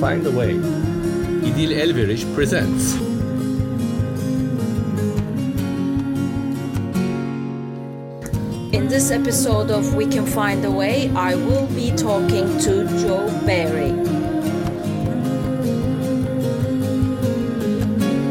Find a Way. İdil Elveriş presents. In this episode of We Can Find a Way, I will be talking to Jo Berry.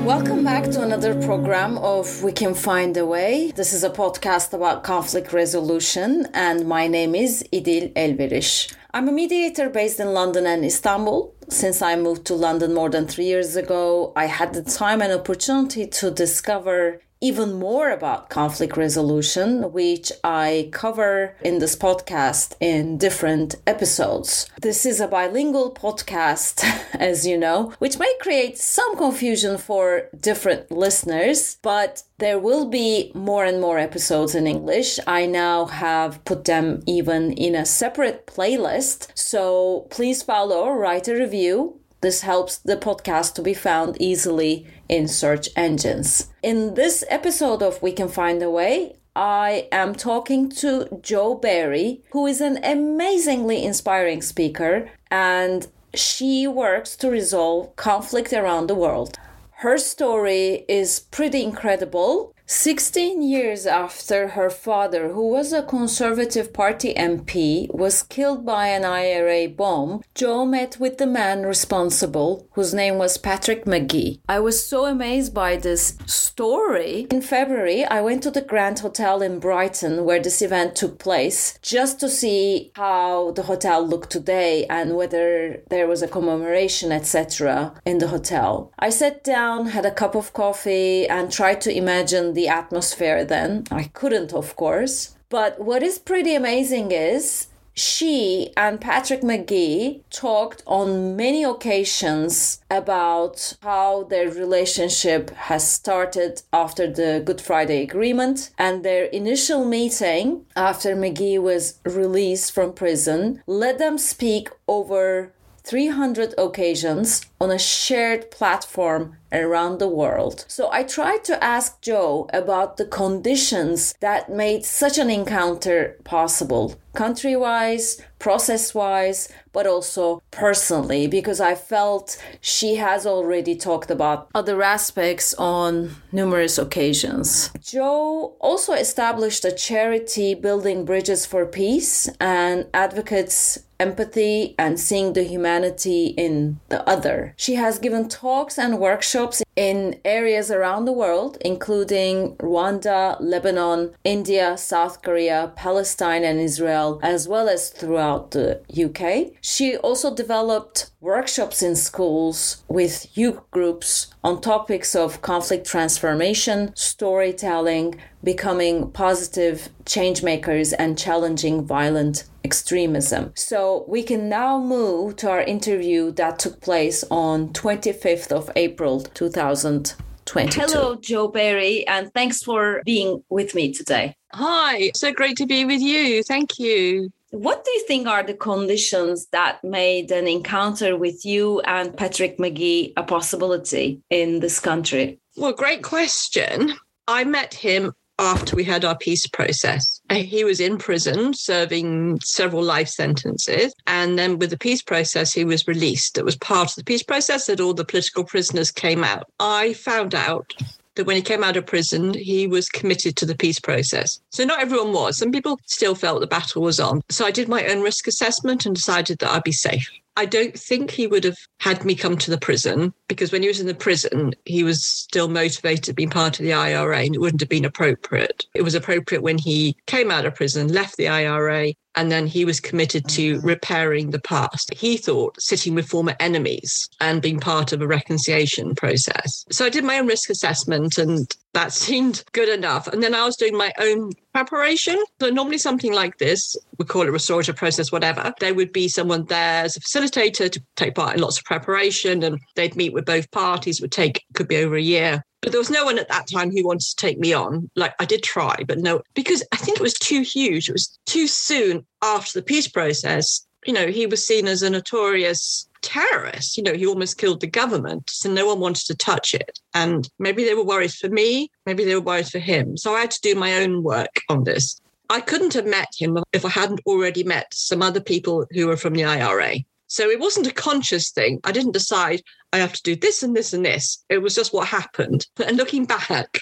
Welcome back to another program of We Can Find a Way. This is a podcast about conflict resolution, and my name is Idil Elveriş. I'm a mediator based in London and Istanbul. Since I moved to London more than three years ago, I had the time and opportunity to discover even more about conflict resolution, which I cover in this podcast in different episodes. This is a bilingual podcast, as you know, which may create some confusion for different listeners, but there will be more and more episodes in English. I now have put them even in a separate playlist. So please follow, write a review. This helps the podcast to be found easily in search engines. In this episode of We Can Find a Way, I am talking to Jo Berry, who is an amazingly inspiring speaker, and she works to resolve conflict around the world. Her story is pretty incredible. 16 years after her father, who was a Conservative Party MP, was killed by an IRA bomb, Joe met with the man responsible, whose name was Patrick Magee. I was so amazed by this story. In February, I went to the Grand Hotel in Brighton where this event took place just to see how the hotel looked today and whether there was a commemoration, etc., in the hotel. I sat down, had a cup of coffee, and tried to imagine the atmosphere then. I couldn't, of course. But what is pretty amazing is she and Patrick Magee talked on many occasions about how their relationship has started after the Good Friday Agreement and their initial meeting after Magee was released from prison let them speak over 300 occasions on a shared platform around the world. So I tried to ask Jo about the conditions that made such an encounter possible, country wise, process wise, but also personally, because I felt she has already talked about other aspects on numerous occasions. Jo also established a charity building bridges for peace and advocates empathy and seeing the humanity in the other. She has given talks and workshops in areas around the world, including Rwanda, Lebanon, India, South Korea, Palestine, and Israel, as well as throughout the UK. She also developed workshops in schools with youth groups on topics of conflict transformation, storytelling, becoming positive change makers, and challenging violent extremism. So we can now move to our interview that took place on 25th of April 2022. Hello, Jo Berry, and thanks for being with me today. Hi, so great to be with you. Thank you. What do you think are the conditions that made an encounter with you and Patrick Magee a possibility in this country? Well, great question. I met him after we had our peace process. He was in prison serving several life sentences. And then with the peace process, he was released. It was part of the peace process that all the political prisoners came out. I found out that when he came out of prison, he was committed to the peace process. So not everyone was. Some people still felt the battle was on. So I did my own risk assessment and decided that I'd be safe. I don't think he would have had me come to the prison because when he was in the prison, he was still motivated being part of the IRA and it wouldn't have been appropriate. It was appropriate when he came out of prison, left the IRA, and then he was committed to mm-hmm. repairing the past. He thought sitting with former enemies and being part of a reconciliation process. So I did my own risk assessment and that seemed good enough. And then I was doing my own preparation. So normally something like this, we call it restorative process, whatever. There would be someone there as a facilitator to take part in lots of preparation and they'd meet with both parties, would take, could be over a year. But there was no one at that time who wanted to take me on. Like I did try, but no, because I think it was too huge. It was too soon after the peace process. You know, he was seen as a notorious terrorist. You know, he almost killed the government. So no one wanted to touch it. And maybe they were worried for me, maybe they were worried for him. So I had to do my own work on this. I couldn't have met him if I hadn't already met some other people who were from the IRA. So it wasn't a conscious thing. I didn't decide I have to do this and this and this. It was just what happened. And looking back,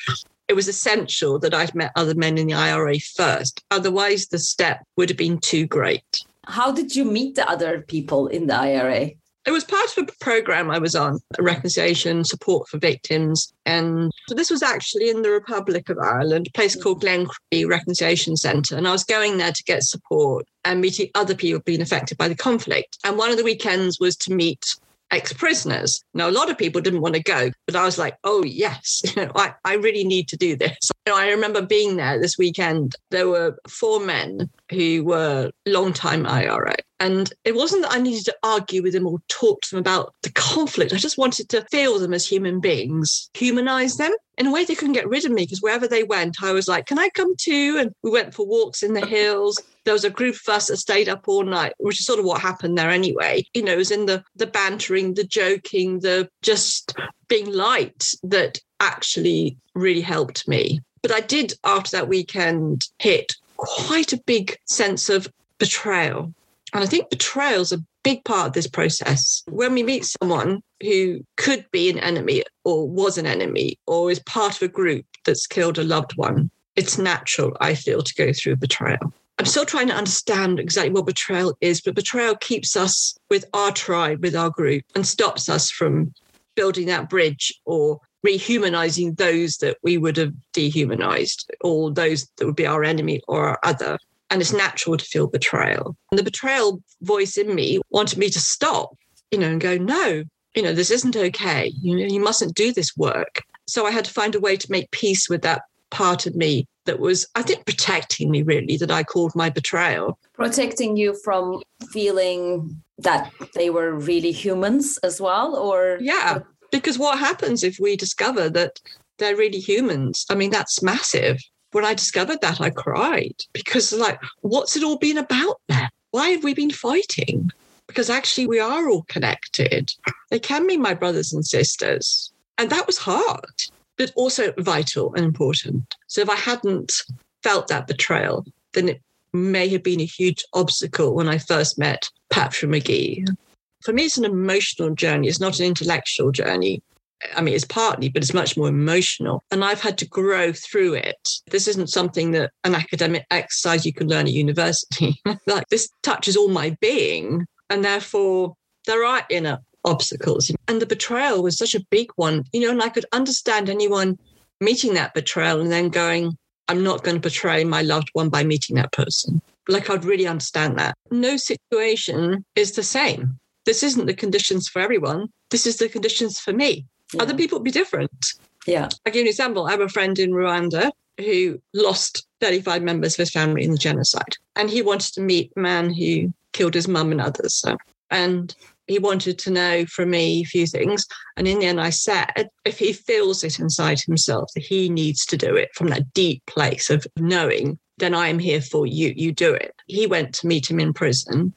it was essential that I'd met other men in the IRA first. Otherwise, the step would have been too great. How did you meet the other people in the IRA? It was part of a program I was on, a reconciliation, support for victims. And so this was actually in the Republic of Ireland, a place called Glencree Reconciliation Centre. And I was going there to get support and meeting other people being affected by the conflict. And one of the weekends was to meet ex-prisoners. Now, a lot of people didn't want to go, but I was like, oh, yes, I, I really need to do this. You know, I remember being there this weekend. There were four men who were long-time IRA. And it wasn't that I needed to argue with them or talk to them about the conflict. I just wanted to feel them as human beings, humanize them in a way they couldn't get rid of me because wherever they went, I was like, can I come too? And we went for walks in the hills. There was a group of us that stayed up all night, which is sort of what happened there anyway. You know, it was in the the bantering, the joking, the just being light that actually really helped me. But I did after that weekend hit quite a big sense of betrayal and I think betrayal is a big part of this process. When we meet someone who could be an enemy or was an enemy or is part of a group that's killed a loved one, it's natural, I feel, to go through betrayal. I'm still trying to understand exactly what betrayal is, but betrayal keeps us with our tribe, with our group, and stops us from building that bridge or rehumanizing those that we would have dehumanized or those that would be our enemy or our other and it's natural to feel betrayal. And the betrayal voice in me wanted me to stop, you know, and go, no, you know, this isn't okay. You know, you mustn't do this work. So I had to find a way to make peace with that part of me that was, I think, protecting me really, that I called my betrayal. Protecting you from feeling that they were really humans as well, or? Yeah, because what happens if we discover that they're really humans? I mean, that's massive when I discovered that, I cried because, like, what's it all been about then? Why have we been fighting? Because actually, we are all connected. They can be my brothers and sisters. And that was hard, but also vital and important. So if I hadn't felt that betrayal, then it may have been a huge obstacle when I first met Patrick Magee. For me, it's an emotional journey. It's not an intellectual journey. I mean, it's partly, but it's much more emotional. And I've had to grow through it. This isn't something that an academic exercise you can learn at university. like this touches all my being. And therefore, there are inner obstacles. And the betrayal was such a big one, you know, and I could understand anyone meeting that betrayal and then going, I'm not going to betray my loved one by meeting that person. Like, I'd really understand that. No situation is the same. This isn't the conditions for everyone. This is the conditions for me. Yeah. Other people be different. Yeah. I'll give you an example. I have a friend in Rwanda who lost 35 members of his family in the genocide. And he wanted to meet a man who killed his mum and others. So, and he wanted to know from me a few things. And in the end, I said, if he feels it inside himself that he needs to do it from that deep place of knowing, then I am here for you. You do it. He went to meet him in prison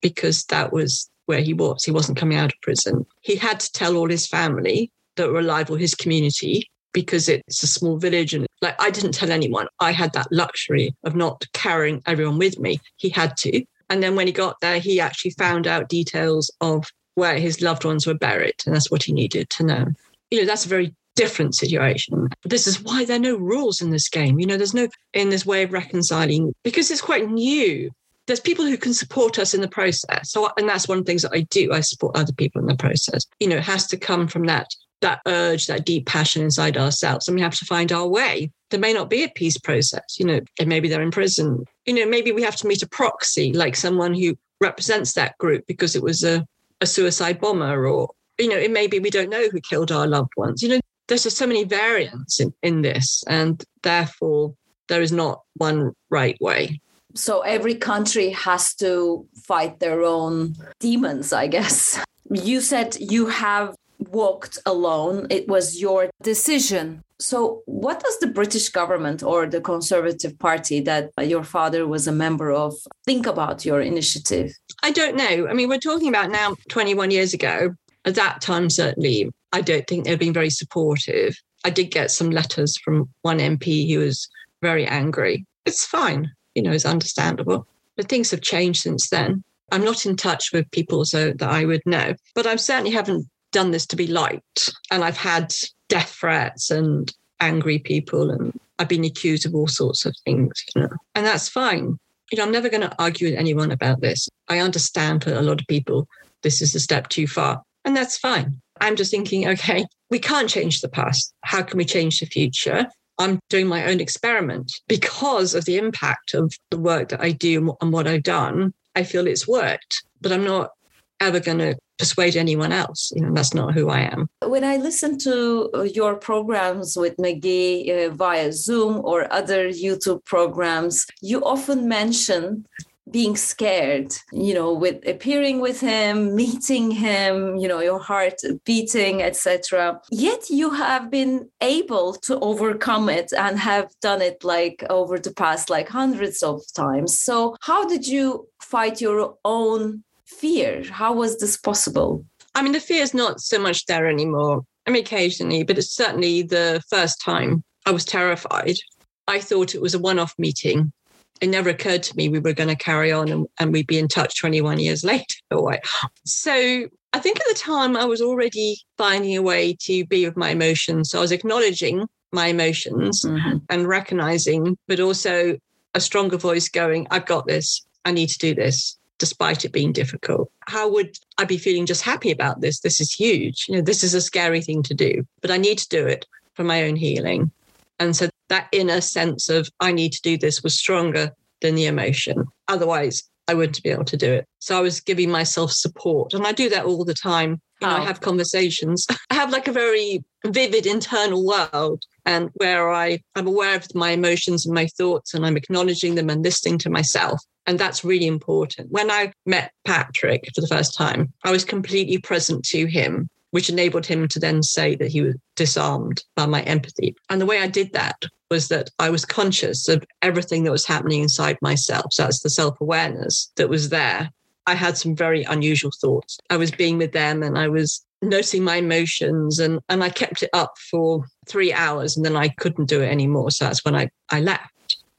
because that was where he was. He wasn't coming out of prison. He had to tell all his family that were alive or his community because it's a small village. And like, I didn't tell anyone. I had that luxury of not carrying everyone with me. He had to. And then when he got there, he actually found out details of where his loved ones were buried. And that's what he needed to know. You know, that's a very different situation. This is why there are no rules in this game. You know, there's no in this way of reconciling because it's quite new there's people who can support us in the process. So, and that's one of the things that I do. I support other people in the process. You know, it has to come from that that urge, that deep passion inside ourselves, and we have to find our way. There may not be a peace process. You know, and maybe they're in prison. You know, maybe we have to meet a proxy, like someone who represents that group because it was a, a suicide bomber, or you know, it may be we don't know who killed our loved ones. You know, there's just so many variants in, in this, and therefore there is not one right way so every country has to fight their own demons i guess you said you have walked alone it was your decision. So what does the british government or the conservative party that your father was a member of think about your initiative? I don't know. I mean we're talking about now 21 years ago. At that time certainly i don't think they've been very supportive. I did get some letters from one mp who was very angry. It's fine you know, it's understandable. But things have changed since then. I'm not in touch with people so that I would know, but I certainly haven't done this to be liked. And I've had death threats and angry people, and I've been accused of all sorts of things, you know, and that's fine. You know, I'm never going to argue with anyone about this. I understand for a lot of people, this is a step too far, and that's fine. I'm just thinking, okay, we can't change the past. How can we change the future? I'm doing my own experiment because of the impact of the work that I do and what I've done. I feel it's worked, but I'm not ever going to persuade anyone else. You know, that's not who I am. When I listen to uh, your programs with Magee uh, via Zoom or other YouTube programs, you often mention being scared, you know, with appearing with him, meeting him, you know, your heart beating, etc. Yet you have been able to overcome it and have done it like over the past like hundreds of times. So how did you fight your own fear? How was this possible? I mean, the fear is not so much there anymore. I mean, occasionally, but it's certainly the first time I was terrified. I thought it was a one off meeting it never occurred to me we were going to carry on and, and we'd be in touch 21 years later. So I think at the time I was already finding a way to be with my emotions. So I was acknowledging my emotions mm-hmm. and recognizing, but also a stronger voice going, I've got this. I need to do this despite it being difficult. How would I be feeling just happy about this? This is huge. You know, this is a scary thing to do, but I need to do it for my own healing. And so that inner sense of I need to do this was stronger than the emotion. Otherwise, I wouldn't be able to do it. So I was giving myself support. And I do that all the time. You know, I have conversations. I have like a very vivid internal world and where I, I'm aware of my emotions and my thoughts and I'm acknowledging them and listening to myself. And that's really important. When I met Patrick for the first time, I was completely present to him which enabled him to then say that he was disarmed by my empathy. And the way I did that was that I was conscious of everything that was happening inside myself. So that's the self awareness that was there. I had some very unusual thoughts. I was being with them and I was noticing my emotions and, and I kept it up for three hours and then I couldn't do it anymore. So that's when I, I left.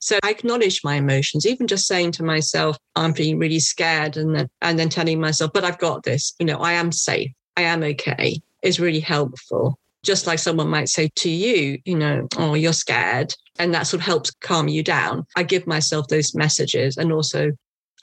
So I acknowledge my emotions, even just saying to myself, I'm feeling really scared and then, and then telling myself, but I've got this, you know, I am safe. I am okay is really helpful. Just like someone might say to you, you know, oh, you're scared. And that sort of helps calm you down. I give myself those messages. And also,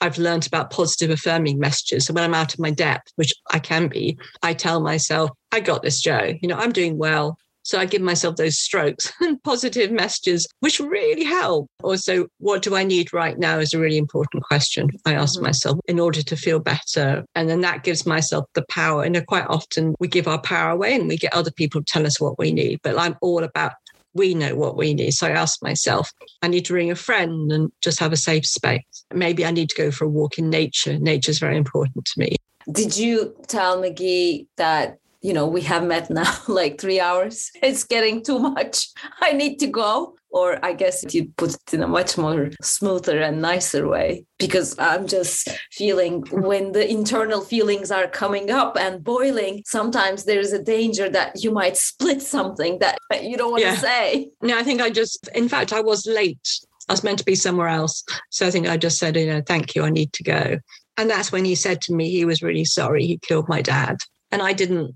I've learned about positive affirming messages. So when I'm out of my depth, which I can be, I tell myself, I got this, Jo. You know, I'm doing well. So I give myself those strokes and positive messages, which really help. Also, what do I need right now is a really important question I ask mm-hmm. myself in order to feel better. And then that gives myself the power. And quite often we give our power away and we get other people to tell us what we need. But I'm all about we know what we need. So I ask myself, I need to ring a friend and just have a safe space. Maybe I need to go for a walk in nature. Nature is very important to me. Did you tell Magee that you know, we have met now like three hours. It's getting too much. I need to go. Or I guess you put it in a much more smoother and nicer way because I'm just feeling when the internal feelings are coming up and boiling, sometimes there's a danger that you might split something that you don't want yeah. to say. No, I think I just, in fact, I was late. I was meant to be somewhere else. So I think I just said, you know, thank you, I need to go. And that's when he said to me he was really sorry he killed my dad. And I didn't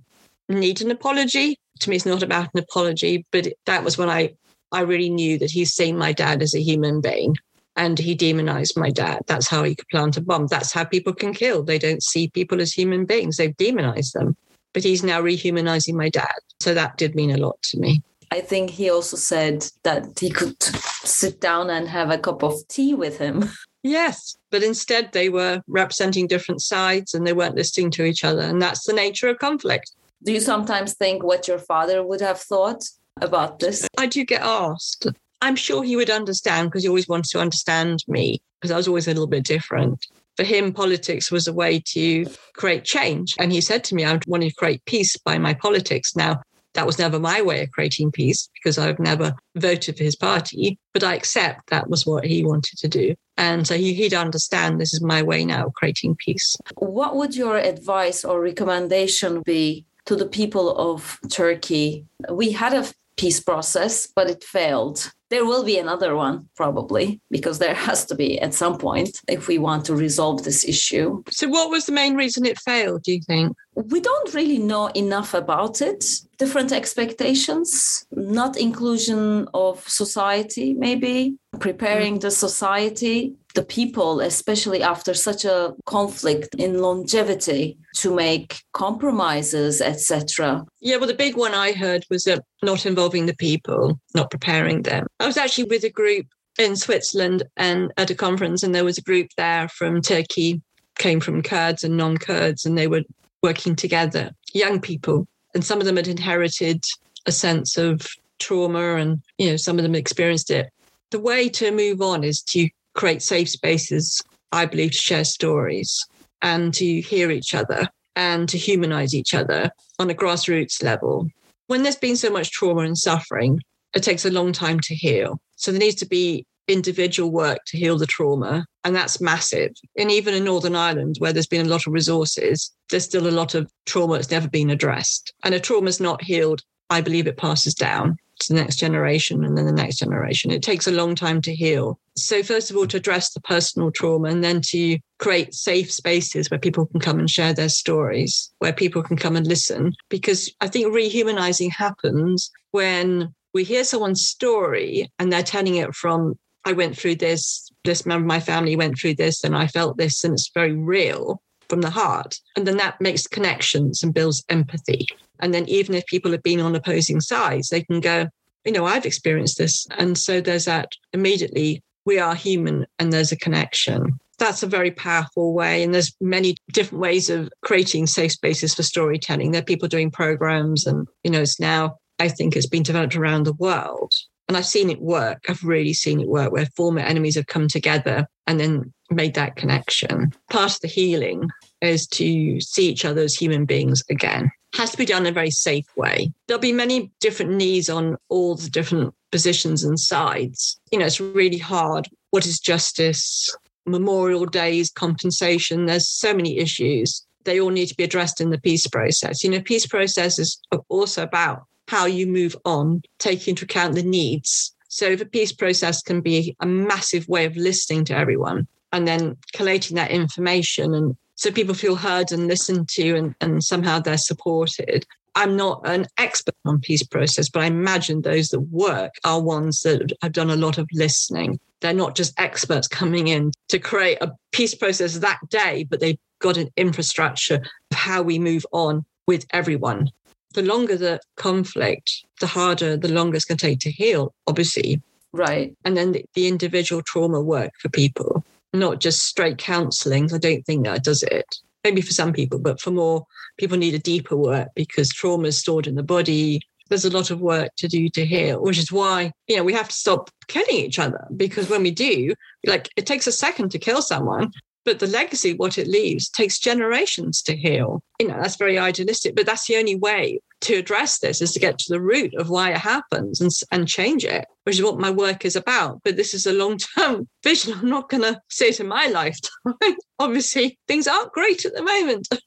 need an apology. To me, it's not about an apology, but that was when I, I really knew that he's seen my dad as a human being and he demonized my dad. That's how he could plant a bomb. That's how people can kill. They don't see people as human beings, they've demonized them. But he's now rehumanizing my dad. So that did mean a lot to me. I think he also said that he could sit down and have a cup of tea with him. Yes, but instead they were representing different sides and they weren't listening to each other. And that's the nature of conflict. Do you sometimes think what your father would have thought about this? I do get asked. I'm sure he would understand because he always wanted to understand me because I was always a little bit different. For him, politics was a way to create change. And he said to me, I wanted to create peace by my politics. Now, that was never my way of creating peace because I've never voted for his party, but I accept that was what he wanted to do. And so he, would understand this is my way now of creating peace. What would your advice or recommendation be to the people of Turkey. We had a peace process, but it failed. there will be another one probably because there has to be at some point if we want to resolve this issue. So, what was the main reason it failed, do you think? We don't really know enough about it. Different expectations, not inclusion of society, maybe preparing mm. the society, the people, especially after such a conflict in longevity, to make compromises, etc. Yeah, well, the big one I heard was that not involving the people, not preparing them. I was actually with a group in Switzerland and at a conference, and there was a group there from Turkey, came from Kurds and non Kurds, and they were working together, young people. And some of them had inherited a sense of trauma and, you know, some of them experienced it. The way to move on is to create safe spaces, I believe, to share stories and to hear each other and to humanize each other on a grassroots level. When there's been so much trauma and suffering, it takes a long time to heal. So there needs to be individual work to heal the trauma. And that's massive. And even in Northern Ireland, where there's been a lot of resources, there's still a lot of trauma that's never been addressed. And a trauma's not healed, I believe it passes down to the next generation and then the next generation. It takes a long time to heal. So, first of all, to address the personal trauma and then to create safe spaces where people can come and share their stories, where people can come and listen. Because I think rehumanizing happens when we hear someone's story and they're telling it from I went through this, this member of my family went through this, and I felt this, and it's very real from the heart. And then that makes connections and builds empathy. And then even if people have been on opposing sides, they can go, you know, I've experienced this. And so there's that immediately, we are human and there's a connection. That's a very powerful way. And there's many different ways of creating safe spaces for storytelling. There are people doing programs and, you know, it's now, I think it's been developed around the world and I've seen it work. I've really seen it work where former enemies have come together and then made that connection. Part of the healing is to see each other as human beings again. Has to be done in a very safe way. There'll be many different needs on all the different positions and sides. You know, it's really hard. What is justice? Memorial days, compensation. There's so many issues. They all need to be addressed in the peace process. You know, peace process is also about how you move on, taking into account the needs. So the peace process can be a massive way of listening to everyone and then collating that information and so people feel heard and listened to and, and somehow they're supported. I'm not an expert on peace process, but I imagine those that work are ones that have done a lot of listening. They're not just experts coming in to create a peace process that day, but they've got an infrastructure of how we move on with everyone the longer the conflict, the harder, the longer it's going to take to heal, obviously. Right. And then the, the individual trauma work for people, not just straight counseling. I don't think that does it. Maybe for some people, but for more people need a deeper work because trauma is stored in the body. There's a lot of work to do to heal, which is why, you know, we have to stop killing each other because when we do, like it takes a second to kill someone, but the legacy, what it leaves, takes generations to heal. You know, that's very idealistic, but that's the only way to address this is to get to the root of why it happens and, and change it, which is what my work is about. But this is a long term vision. I'm not going to say it in my lifetime. Obviously, things aren't great at the moment.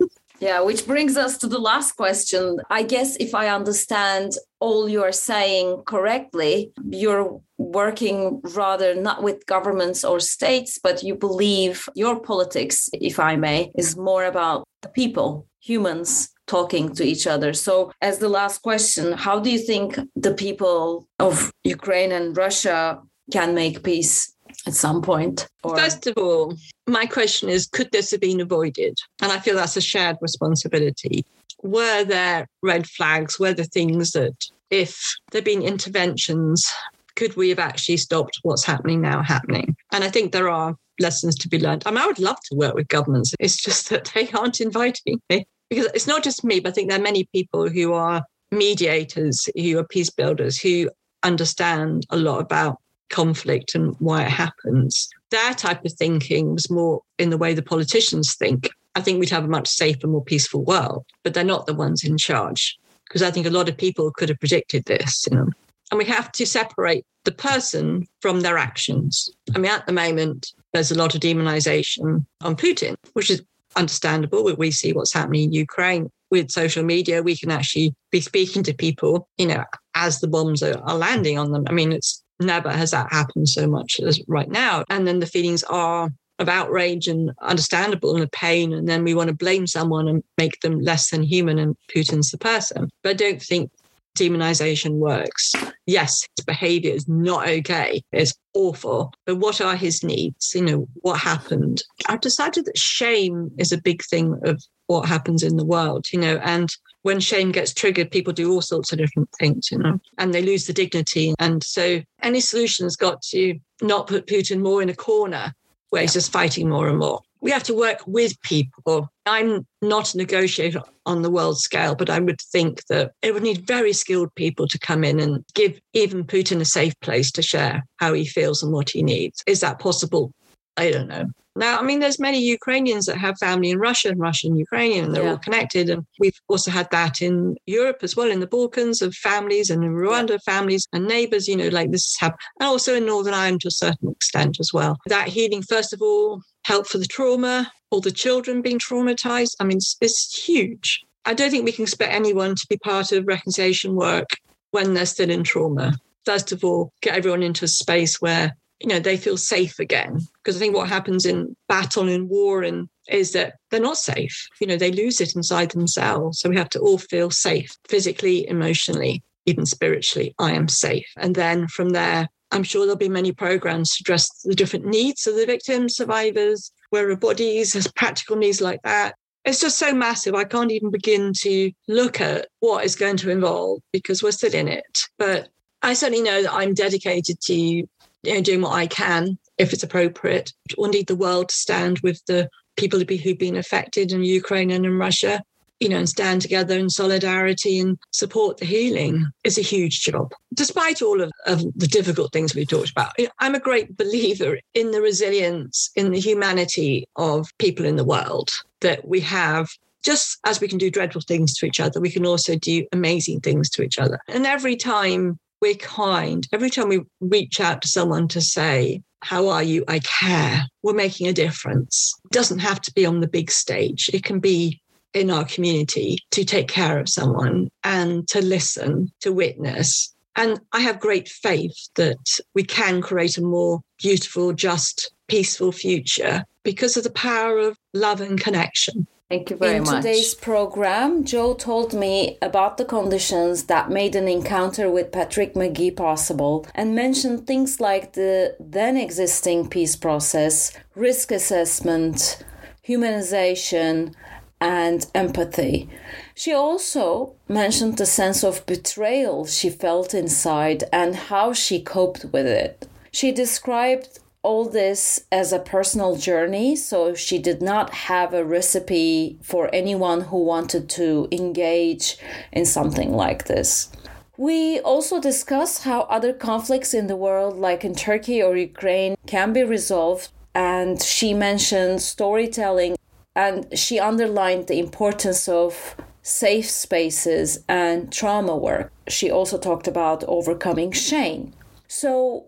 Yeah, which brings us to the last question. I guess if I understand all you're saying correctly, you're working rather not with governments or states, but you believe your politics, if I may, is more about the people, humans talking to each other. So, as the last question, how do you think the people of Ukraine and Russia can make peace at some point? Or... First of all, my question is could this have been avoided? And I feel that's a shared responsibility. Were there red flags? Were there things that, if there'd been interventions, could we have actually stopped what's happening now happening? And I think there are lessons to be learned. I mean, I would love to work with governments. It's just that they aren't inviting me because it's not just me, but I think there are many people who are mediators, who are peace builders, who understand a lot about conflict and why it happens. Their type of thinking was more in the way the politicians think. I think we'd have a much safer, more peaceful world, but they're not the ones in charge. Because I think a lot of people could have predicted this, you know. And we have to separate the person from their actions. I mean, at the moment, there's a lot of demonization on Putin, which is understandable. We see what's happening in Ukraine with social media. We can actually be speaking to people, you know, as the bombs are, are landing on them. I mean, it's never has that happened so much as right now. And then the feelings are of outrage and understandable and of pain. And then we want to blame someone and make them less than human, and Putin's the person. But I don't think demonization works. Yes, his behavior is not okay. It's awful. But what are his needs? You know, what happened? I've decided that shame is a big thing of what happens in the world, you know, and when shame gets triggered, people do all sorts of different things, you know, and they lose the dignity. And so any solution has got to not put Putin more in a corner where he's just fighting more and more. We have to work with people. I'm not a negotiator on the world scale, but I would think that it would need very skilled people to come in and give even Putin a safe place to share how he feels and what he needs. Is that possible? I don't know. Now, I mean, there's many Ukrainians that have family in Russia and Russian Ukrainian, and they're yeah. all connected. And we've also had that in Europe as well, in the Balkans of families and in Rwanda yeah. families and neighbors, you know, like this have, and also in Northern Ireland to a certain extent as well. That healing, first of all, help for the trauma, all the children being traumatized. I mean, it's, it's huge. I don't think we can expect anyone to be part of reconciliation work when they're still in trauma. First of all, get everyone into a space where you know they feel safe again. Because i think what happens in battle and war and is that they're not safe. You know they lose it inside themselves. So we have to all feel safe physically emotionally even spiritually. I am safe. And then from there i'm sure there'll be many programs to address the different needs of the victims survivors where a bodies has practical needs like that. It's just so massive. I can't even begin to look at what is going to involve because we're still in it. But I certainly know that I'm dedicated to you know, doing what I can if it's appropriate, or need the world to stand with the people who've been affected in Ukraine and in Russia, you know, and stand together in solidarity and support the healing is a huge job. Despite all of, of the difficult things we've talked about, I'm a great believer in the resilience, in the humanity of people in the world that we have just as we can do dreadful things to each other, we can also do amazing things to each other. And every time we're kind. Every time we reach out to someone to say, How are you? I care, we're making a difference. It doesn't have to be on the big stage, it can be in our community to take care of someone and to listen, to witness. And I have great faith that we can create a more beautiful, just, peaceful future because of the power of love and connection. Thank you very In much. In today's program, Jo told me about the conditions that made an encounter with Patrick Magee possible and mentioned things like the then existing peace process, risk assessment, humanization, and empathy. She also mentioned the sense of betrayal she felt inside and how she coped with it. She described all this as a personal journey, so she did not have a recipe for anyone who wanted to engage in something like this. We also discuss how other conflicts in the world, like in Turkey or Ukraine, can be resolved. And she mentioned storytelling and she underlined the importance of safe spaces and trauma work. She also talked about overcoming shame. So,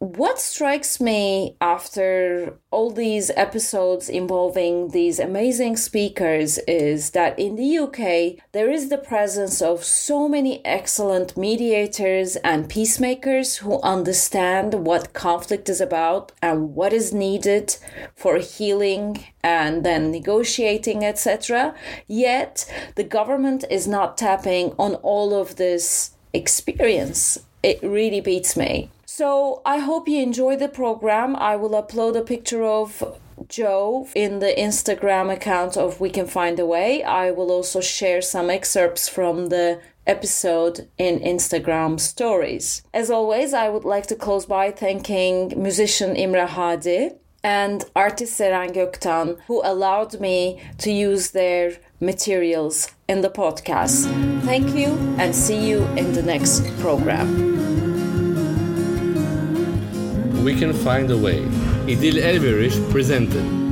what strikes me after all these episodes involving these amazing speakers is that in the UK there is the presence of so many excellent mediators and peacemakers who understand what conflict is about and what is needed for healing and then negotiating, etc. Yet the government is not tapping on all of this experience. It really beats me. So I hope you enjoy the program. I will upload a picture of Jo in the Instagram account of We Can Find a Way. I will also share some excerpts from the episode in Instagram stories. As always, I would like to close by thanking musician Imre Hadi and artist Seren Göktan who allowed me to use their materials in the podcast. Thank you and see you in the next program. We Can Find a Way. İdil Elveriş presented.